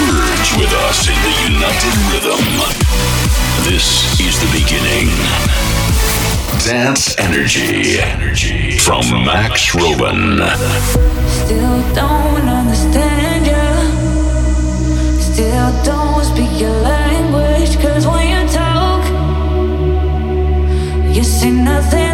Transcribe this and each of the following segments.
Merge with us in the united rhythm. This is the beginning. Dance Energy. Energy. From Max Robin. Still don't understand you. Still don't speak your language. Cause when you talk, you say nothing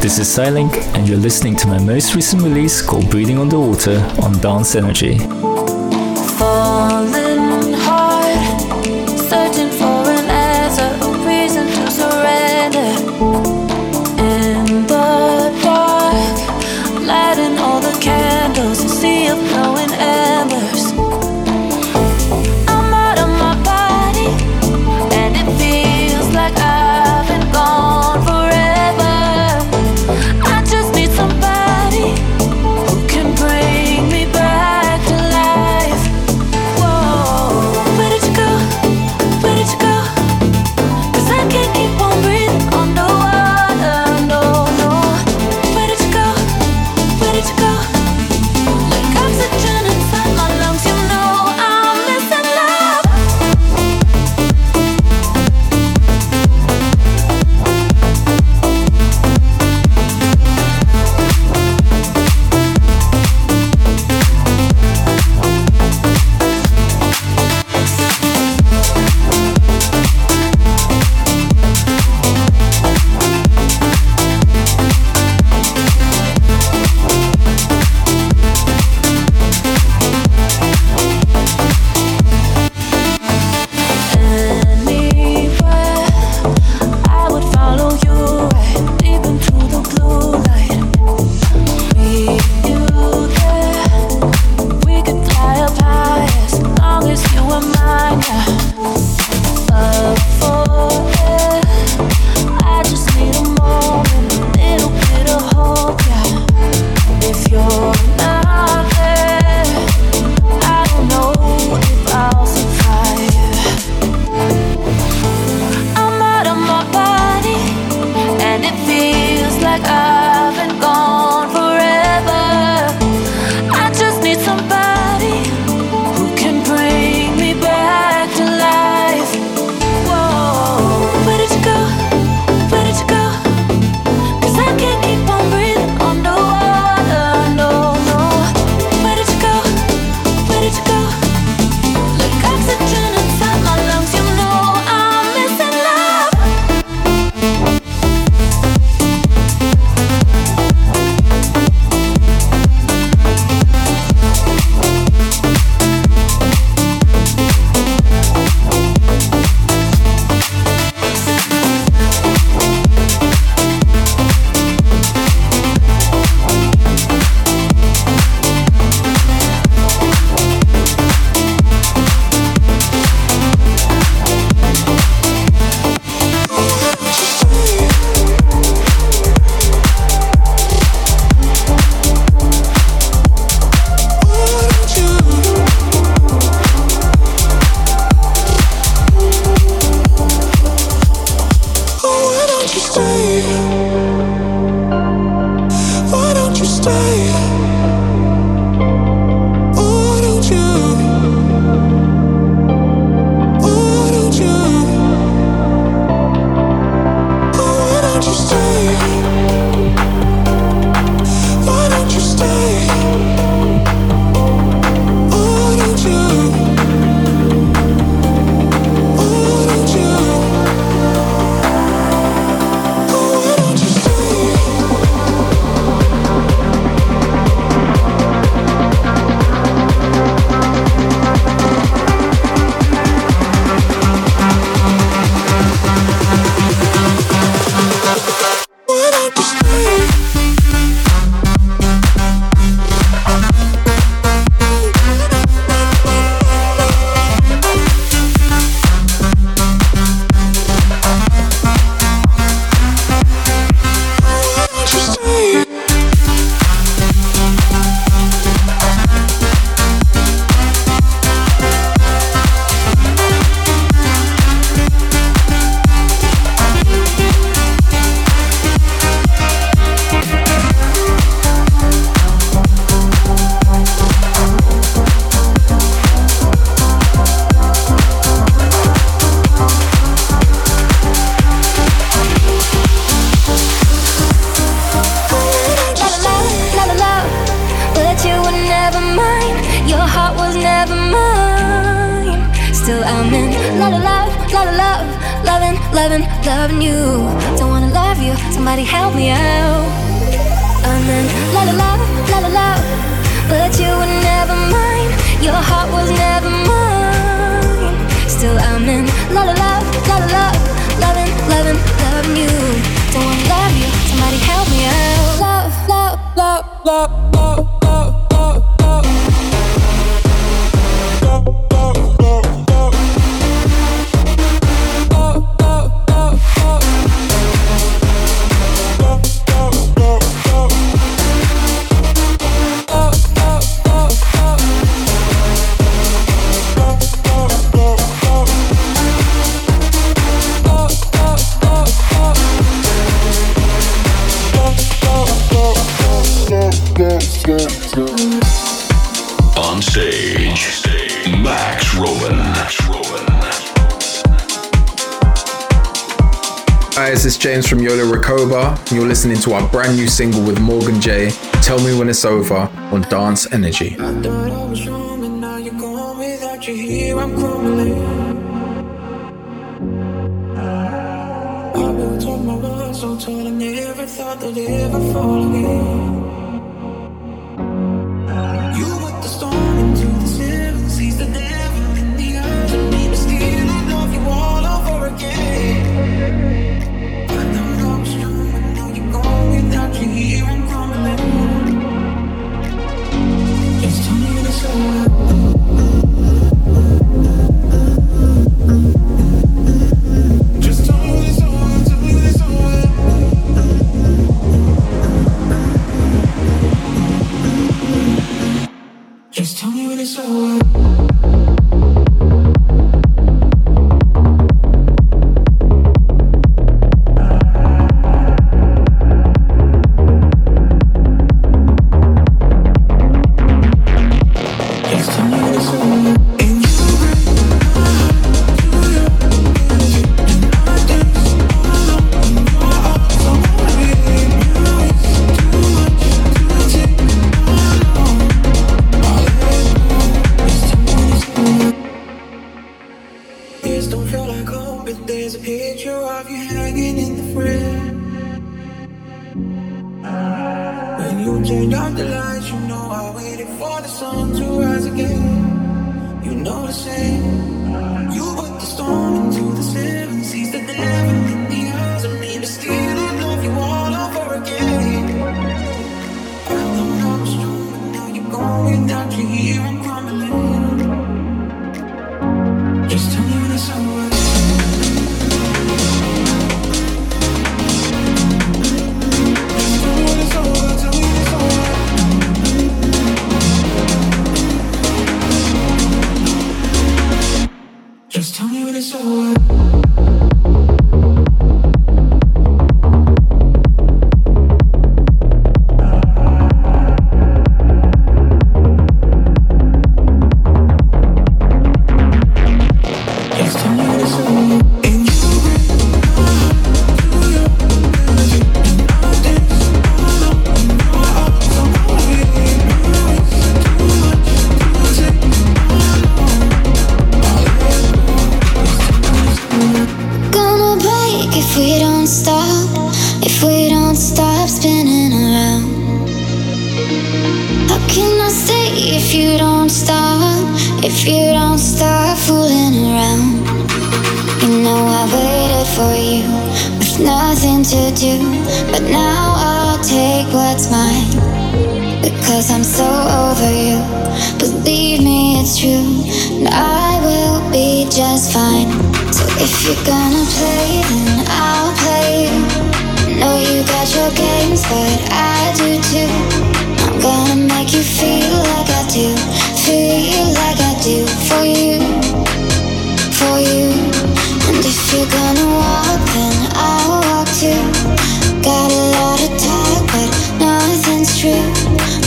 this is Silink, and you're listening to my most recent release called Breathing Underwater on Dance Energy. listening to our brand new single with Morgan J, Tell Me When It's Over on Dance Energy. I built up my world so tall I never thought fall again. if we don't stop spinning around? How can I stay if you don't stop? If you don't stop fooling around? You know I waited for you with nothing to do, but now I'll take what's mine. Because I'm so over you. Believe me, it's true. And I will be just fine. So if you're gonna play, then I'll. Know you got your games, but I do too. I'm gonna make you feel like I do, feel like I do for you, for you. And if you're gonna walk, then I'll walk too. Got a lot of talk, but nothing's true.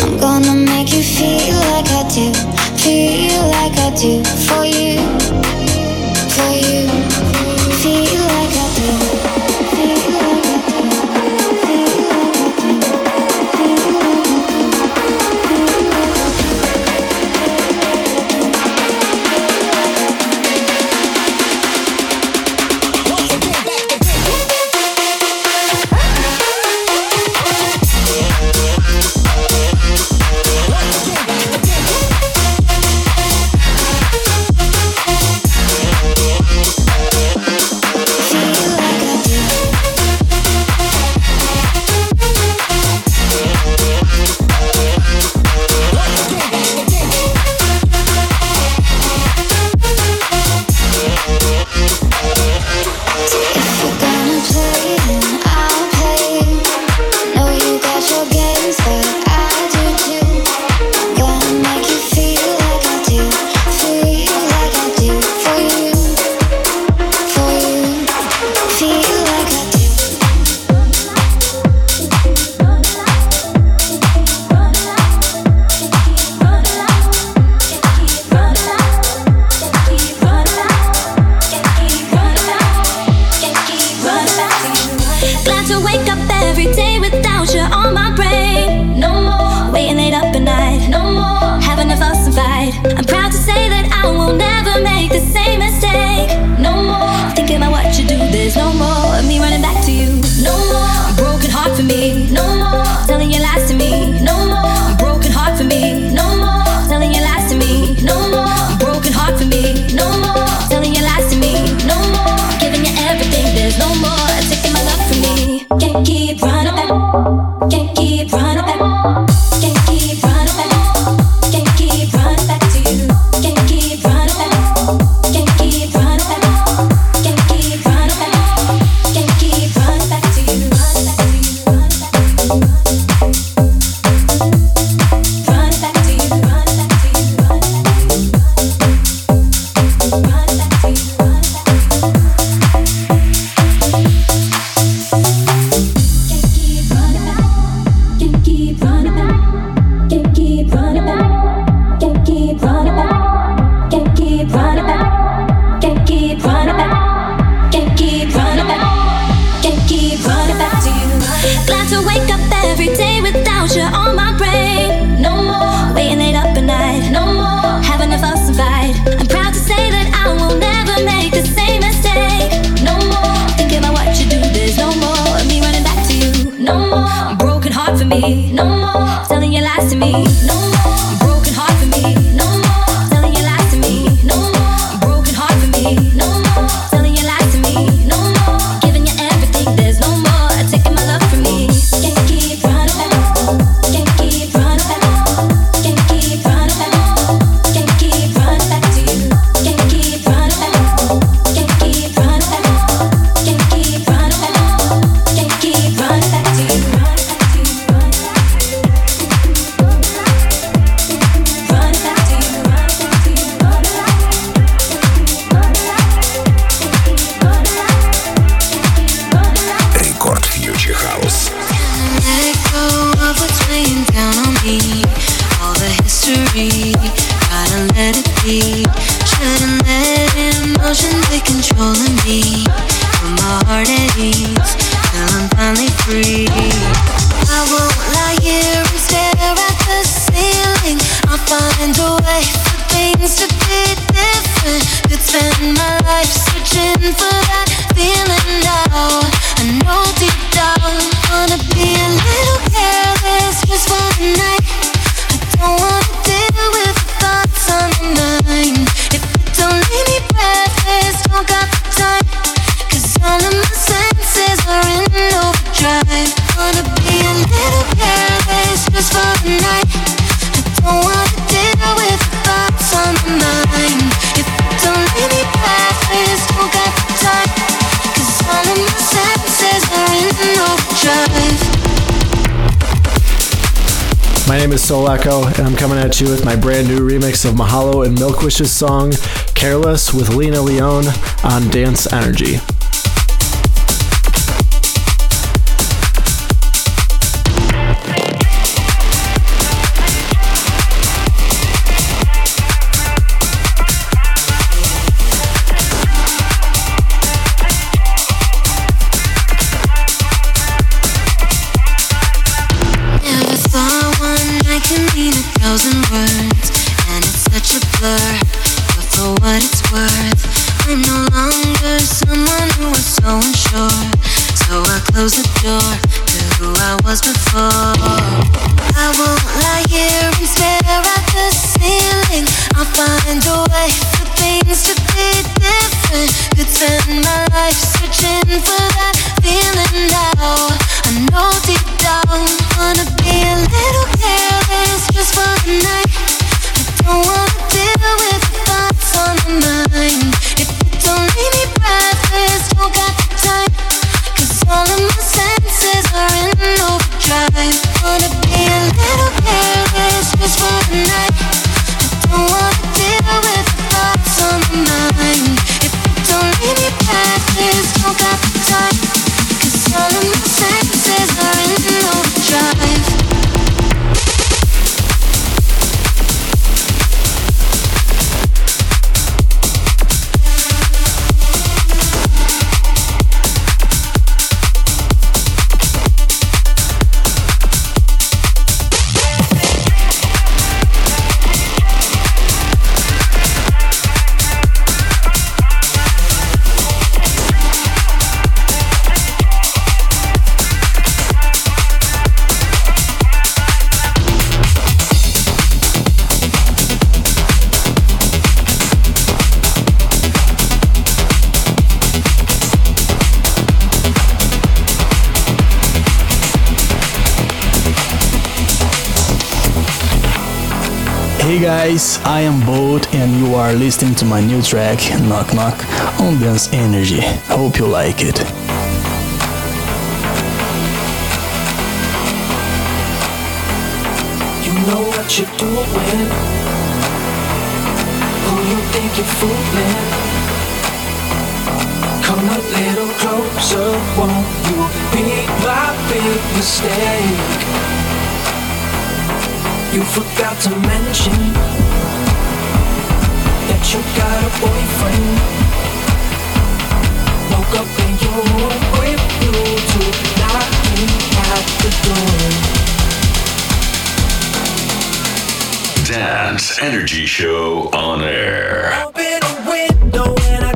I'm gonna make you feel like I do, feel like I do. You with my brand new remix of Mahalo and Milkwish's song Careless with Lena Leone on Dance Energy. Guys, I am Boat and you are listening to my new track Knock Knock on Dance Energy. Hope you like it. You know what you're doing. Who you think you're fooling? Come a little closer, won't you be my big mistake? You forgot to mention that you got a boyfriend. Woke up in your room with you two knocking at the door. Dance Energy Show on air. Open a window and I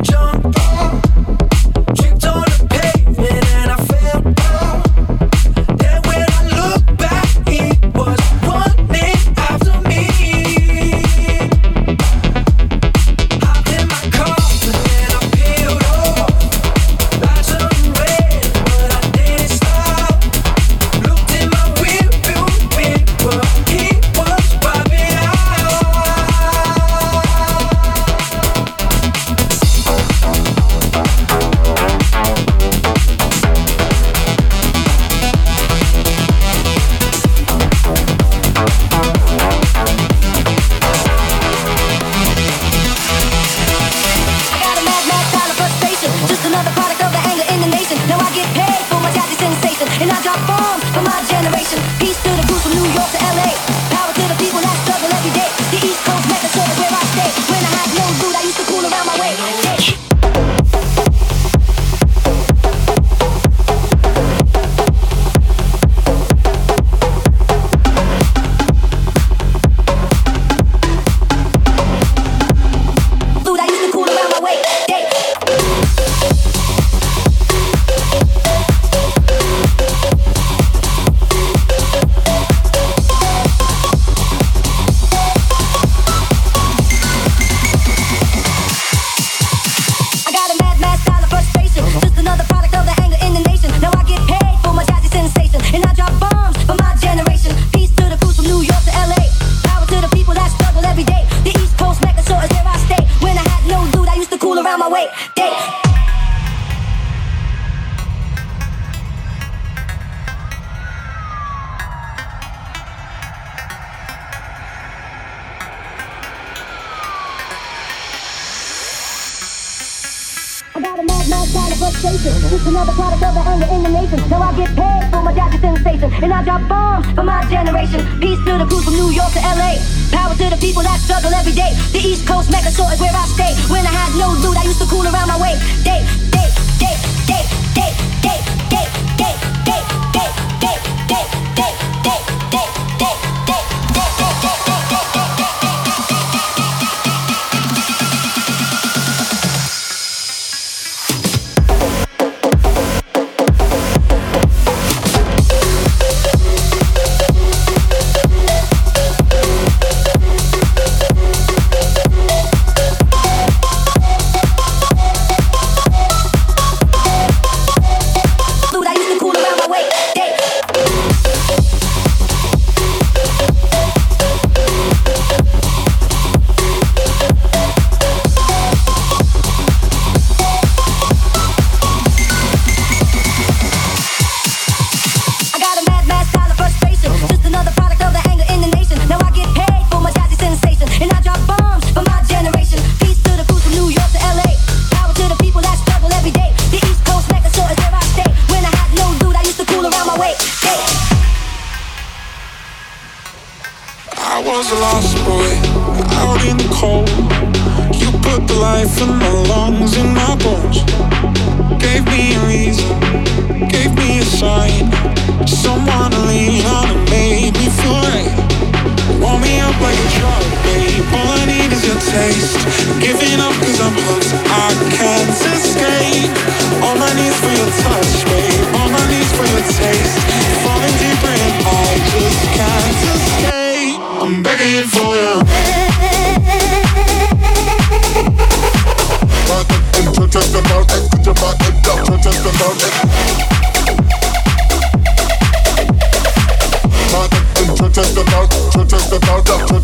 the dark, the dark, the dark. The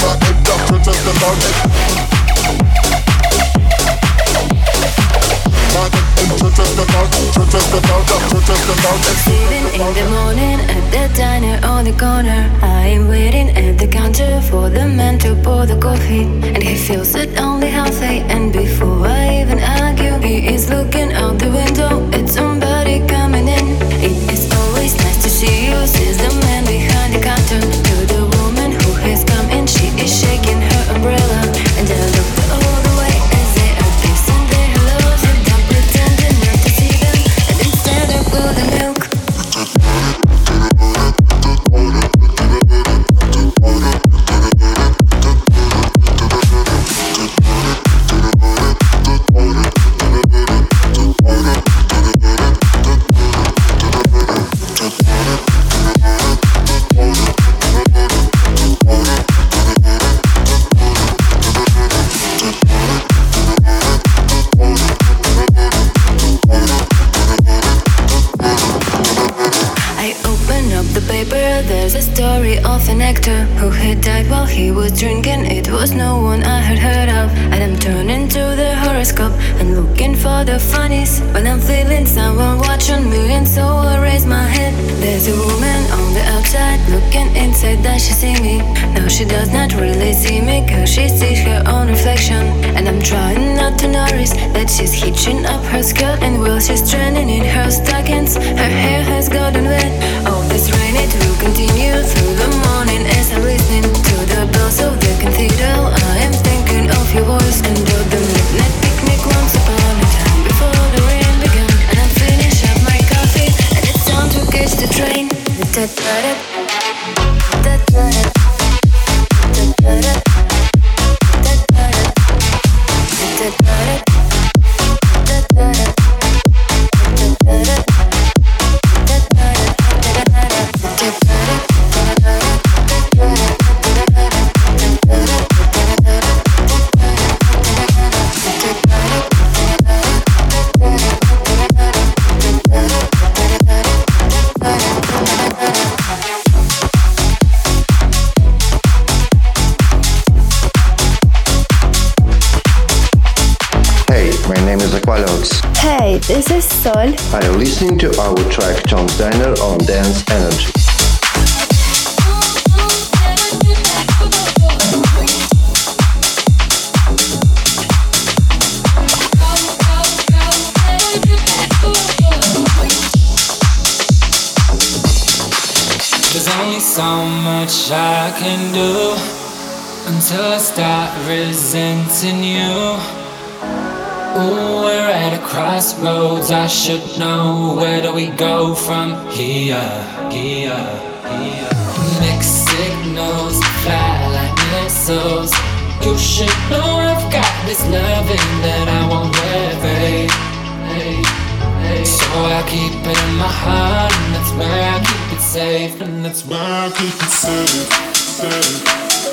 dark, you the dark. Sitting in the morning at the diner on the corner. I am waiting at the counter for the man to pour the coffee. And he feels it only healthy. And before I even argue, he is looking out the window at somebody coming in.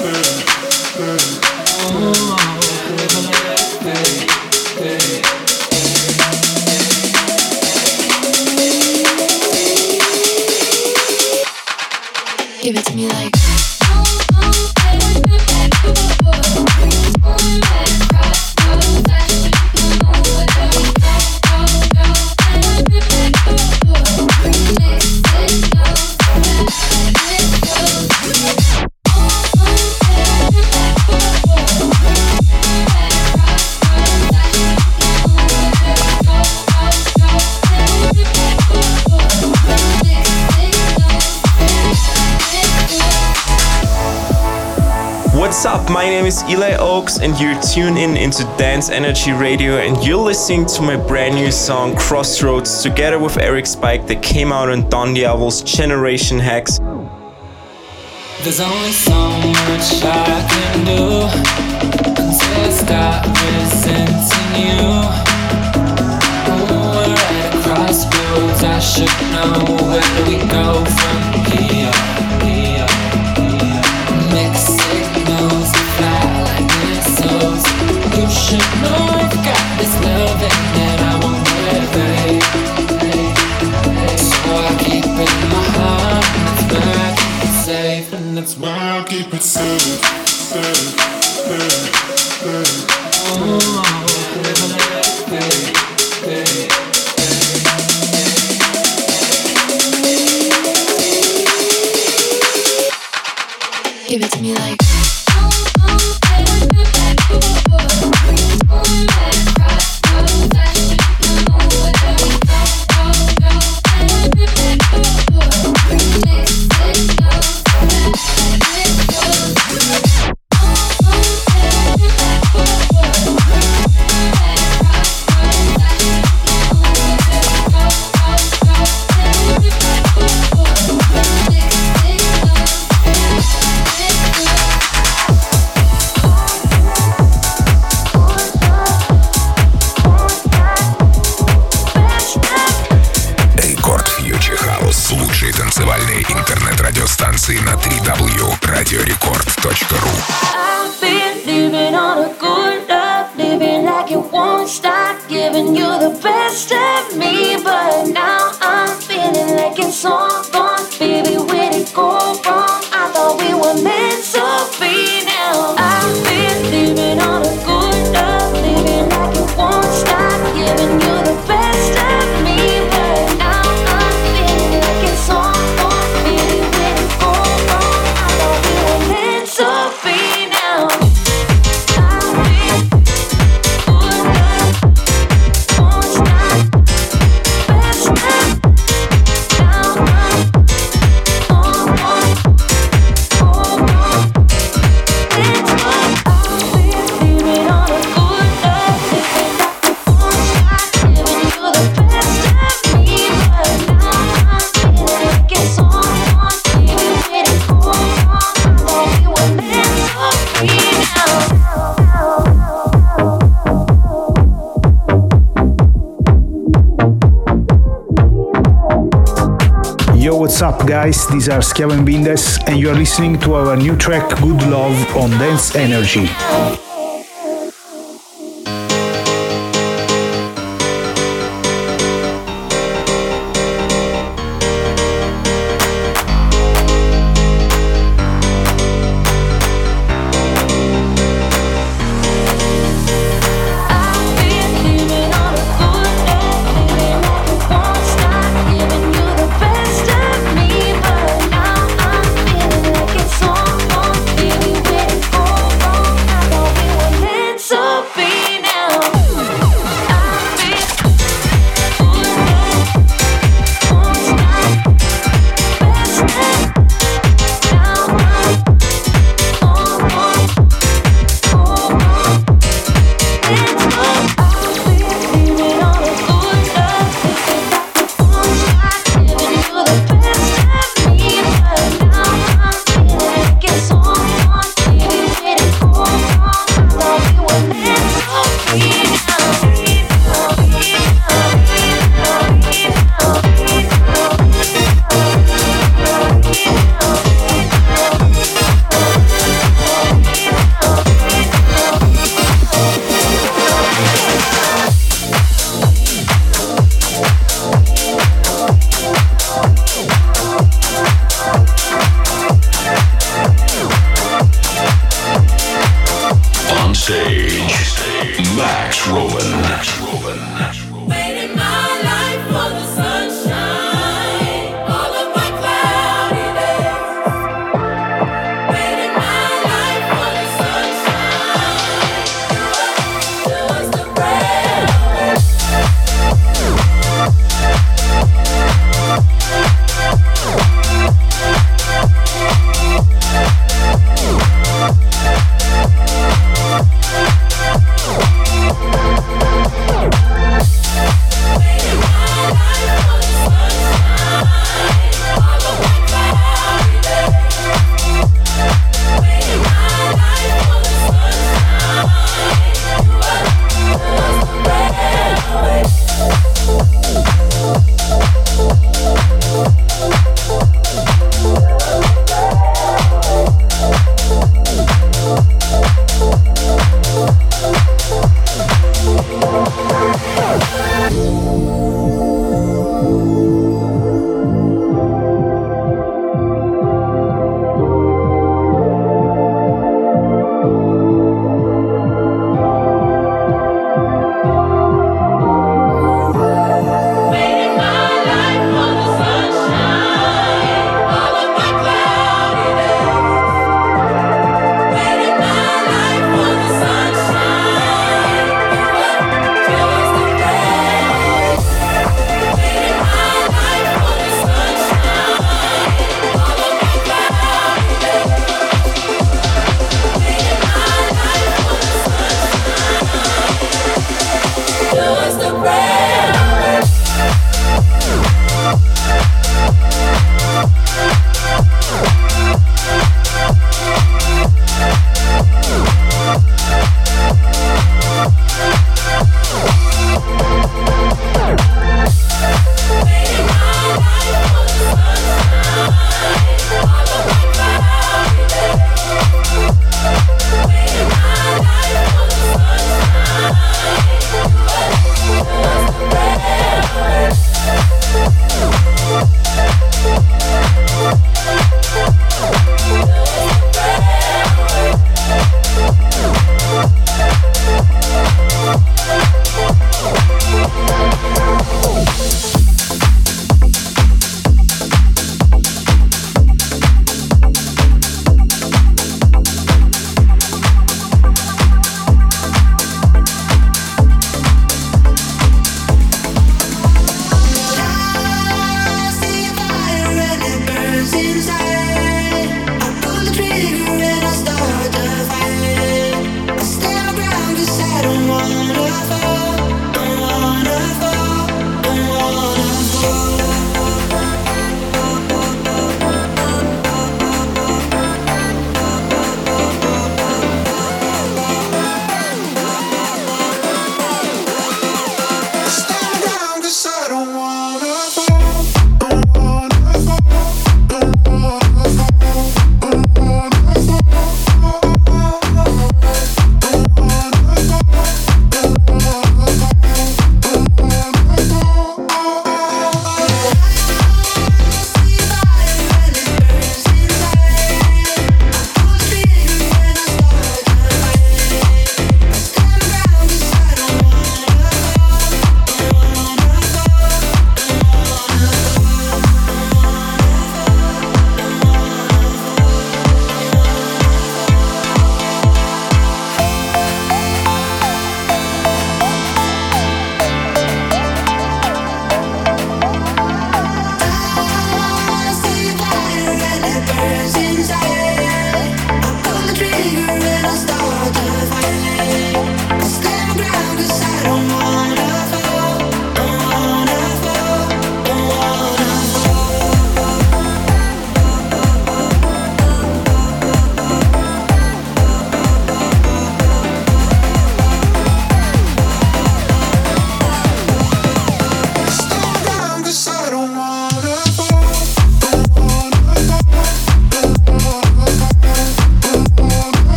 whisper. Ely Oaks, and you're tuned in into Dance Energy Radio, and you're listening to my brand new song Crossroads together with Eric Spike that came out on Don Diablo's Generation Hex. There's only so much I can do until I stop resenting you. Ooh, we're at a crossroads, I should know where do we go from here. it's safe, safe, safe, sad. Yo, what's up, guys? These are Scaven Bindes, and you are listening to our new track, Good Love, on Dance Energy.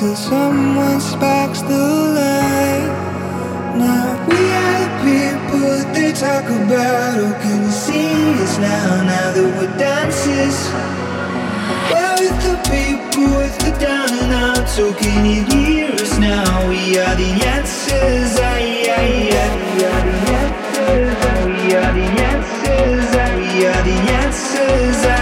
till someone sparks the light. Now we are the people they talk about. Who can you see us now? Now that we're dancers, we're with the people with the down and out. So can you hear us now? We are the answers. Aye, aye, aye. We are the answers. We are the answers. We are the answers.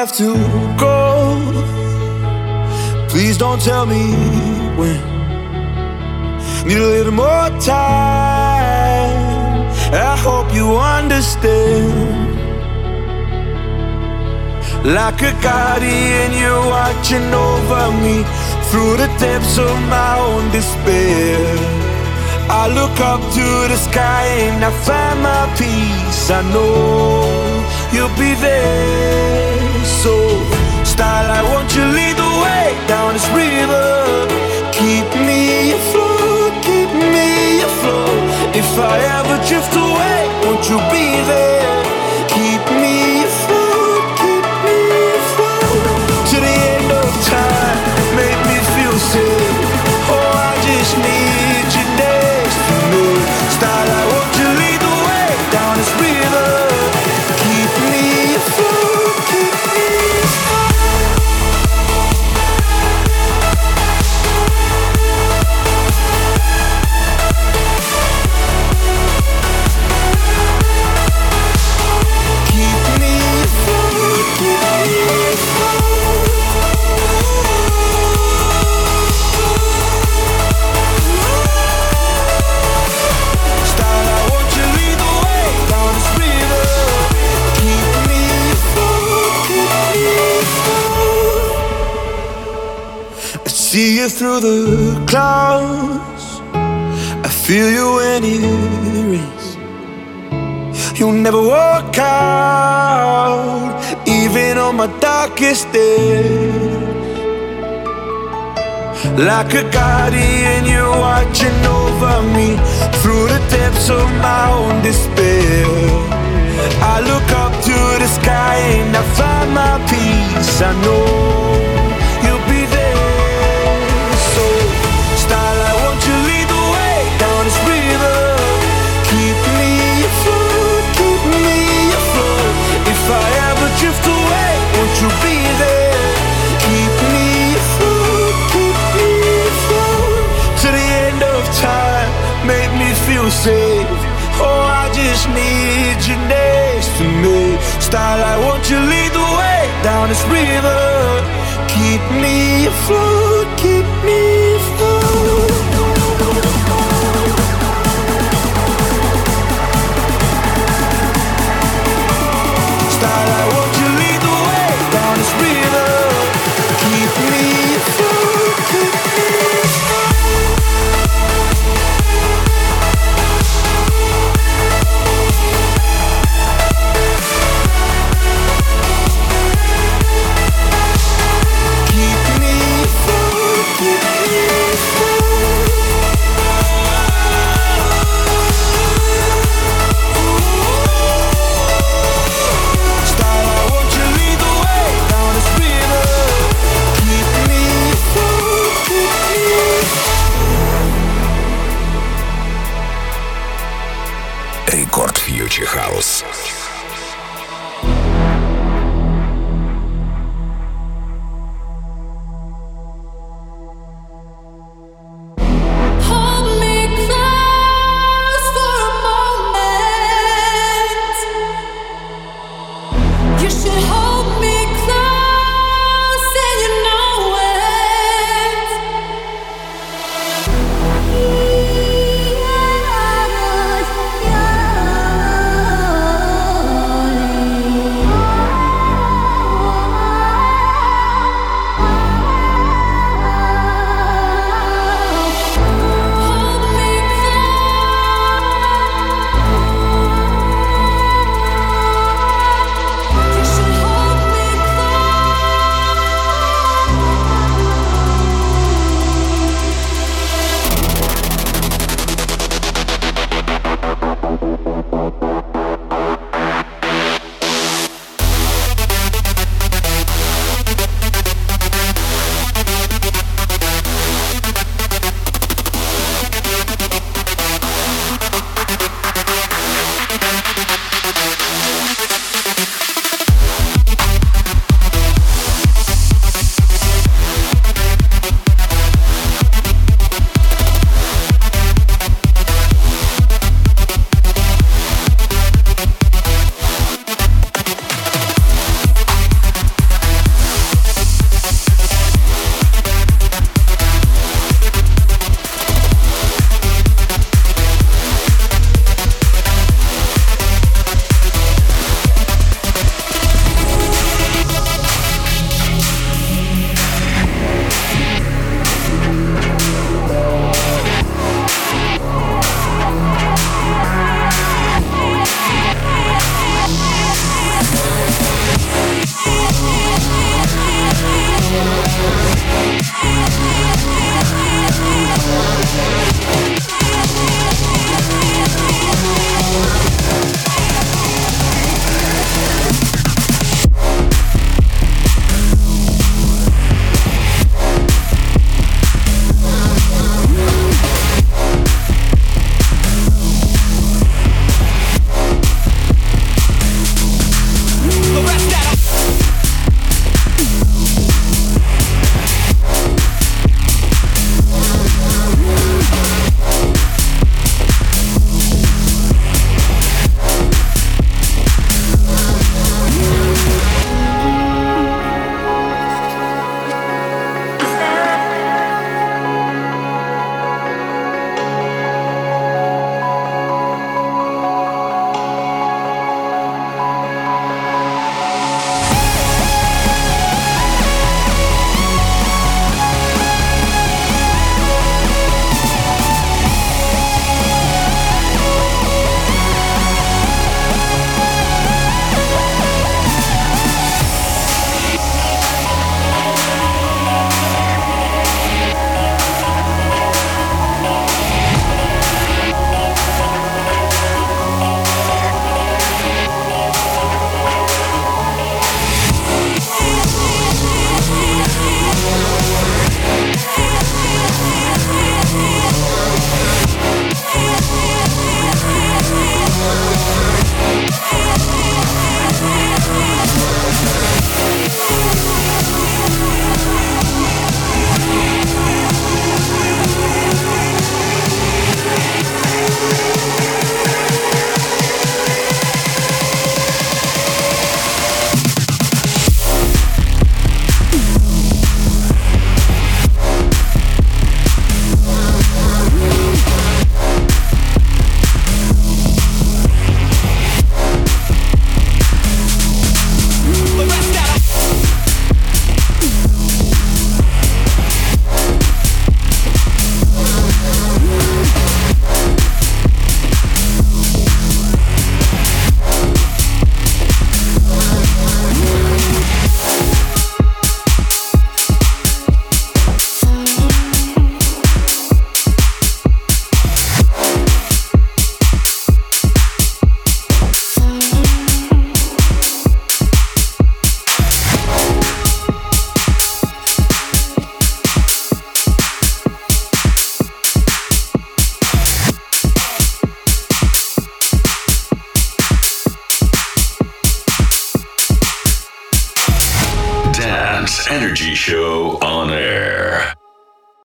Have to go, please don't tell me when. Need a little more time. I hope you understand. Like a guardian, you're watching over me through the depths of my own despair. I look up to the sky and I find my peace. I know you'll be there. So, style, I want you lead the way down this river. Keep me afloat, keep me afloat. If I ever drift away, won't you be there? Through the clouds. I feel you when it rains. You'll never walk out, even on my darkest days. Like a guardian, you're watching over me through the depths of my own despair. I look up to the sky and I find my peace. I know safe. Oh, I just need you next to me. I want you lead the way down this river. Keep me afloat,